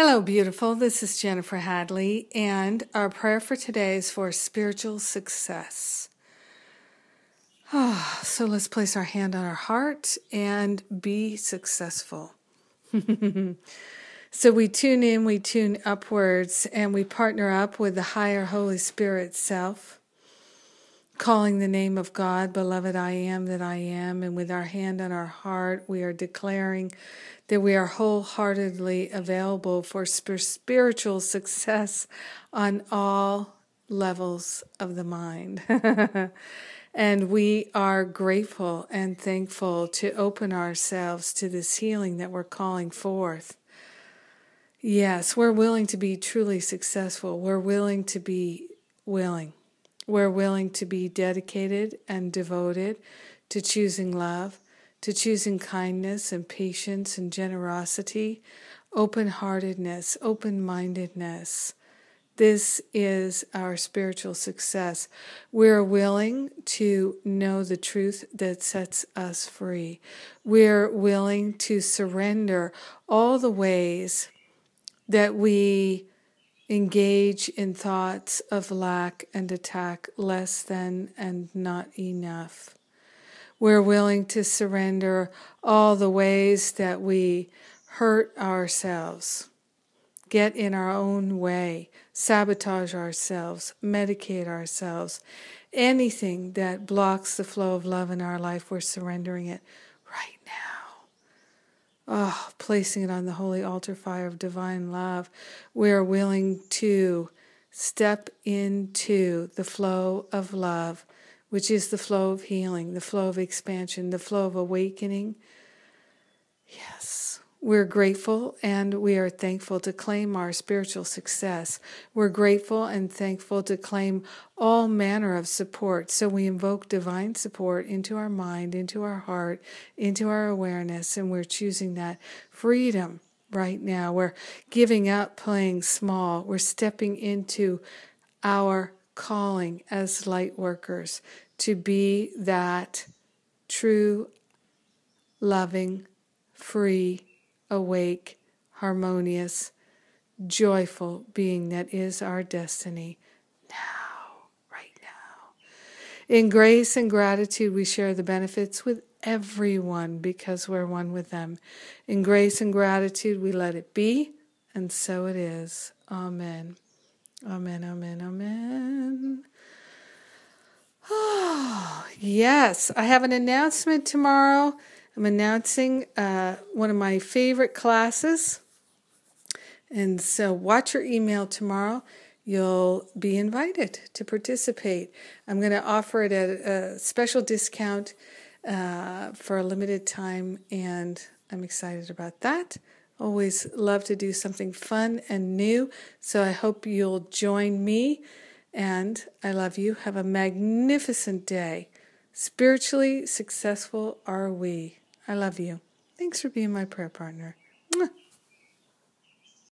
Hello, beautiful. This is Jennifer Hadley, and our prayer for today is for spiritual success. Oh, so let's place our hand on our heart and be successful. so we tune in, we tune upwards, and we partner up with the higher Holy Spirit self, calling the name of God, beloved, I am that I am, and with our hand on our heart, we are declaring that we are wholeheartedly available for spiritual success on all levels of the mind. and we are grateful and thankful to open ourselves to this healing that we're calling forth. Yes, we're willing to be truly successful. We're willing to be willing. We're willing to be dedicated and devoted to choosing love to choosing kindness and patience and generosity, open heartedness, open mindedness. This is our spiritual success. We're willing to know the truth that sets us free. We're willing to surrender all the ways that we engage in thoughts of lack and attack, less than and not enough. We're willing to surrender all the ways that we hurt ourselves, get in our own way, sabotage ourselves, medicate ourselves. Anything that blocks the flow of love in our life, we're surrendering it right now. Oh, placing it on the holy altar fire of divine love. We are willing to step into the flow of love which is the flow of healing, the flow of expansion, the flow of awakening. Yes, we're grateful and we are thankful to claim our spiritual success. We're grateful and thankful to claim all manner of support. So we invoke divine support into our mind, into our heart, into our awareness, and we're choosing that freedom right now. We're giving up playing small. We're stepping into our calling as light workers to be that true, loving, free, awake, harmonious, joyful being that is our destiny now, right now. In grace and gratitude, we share the benefits with everyone because we're one with them. In grace and gratitude, we let it be, and so it is. Amen. Amen, amen, amen. Oh, yes. I have an announcement tomorrow. I'm announcing uh, one of my favorite classes. And so watch your email tomorrow. You'll be invited to participate. I'm going to offer it at a special discount uh, for a limited time, and I'm excited about that. Always love to do something fun and new. So I hope you'll join me. And I love you. Have a magnificent day. Spiritually successful are we. I love you. Thanks for being my prayer partner. Mwah.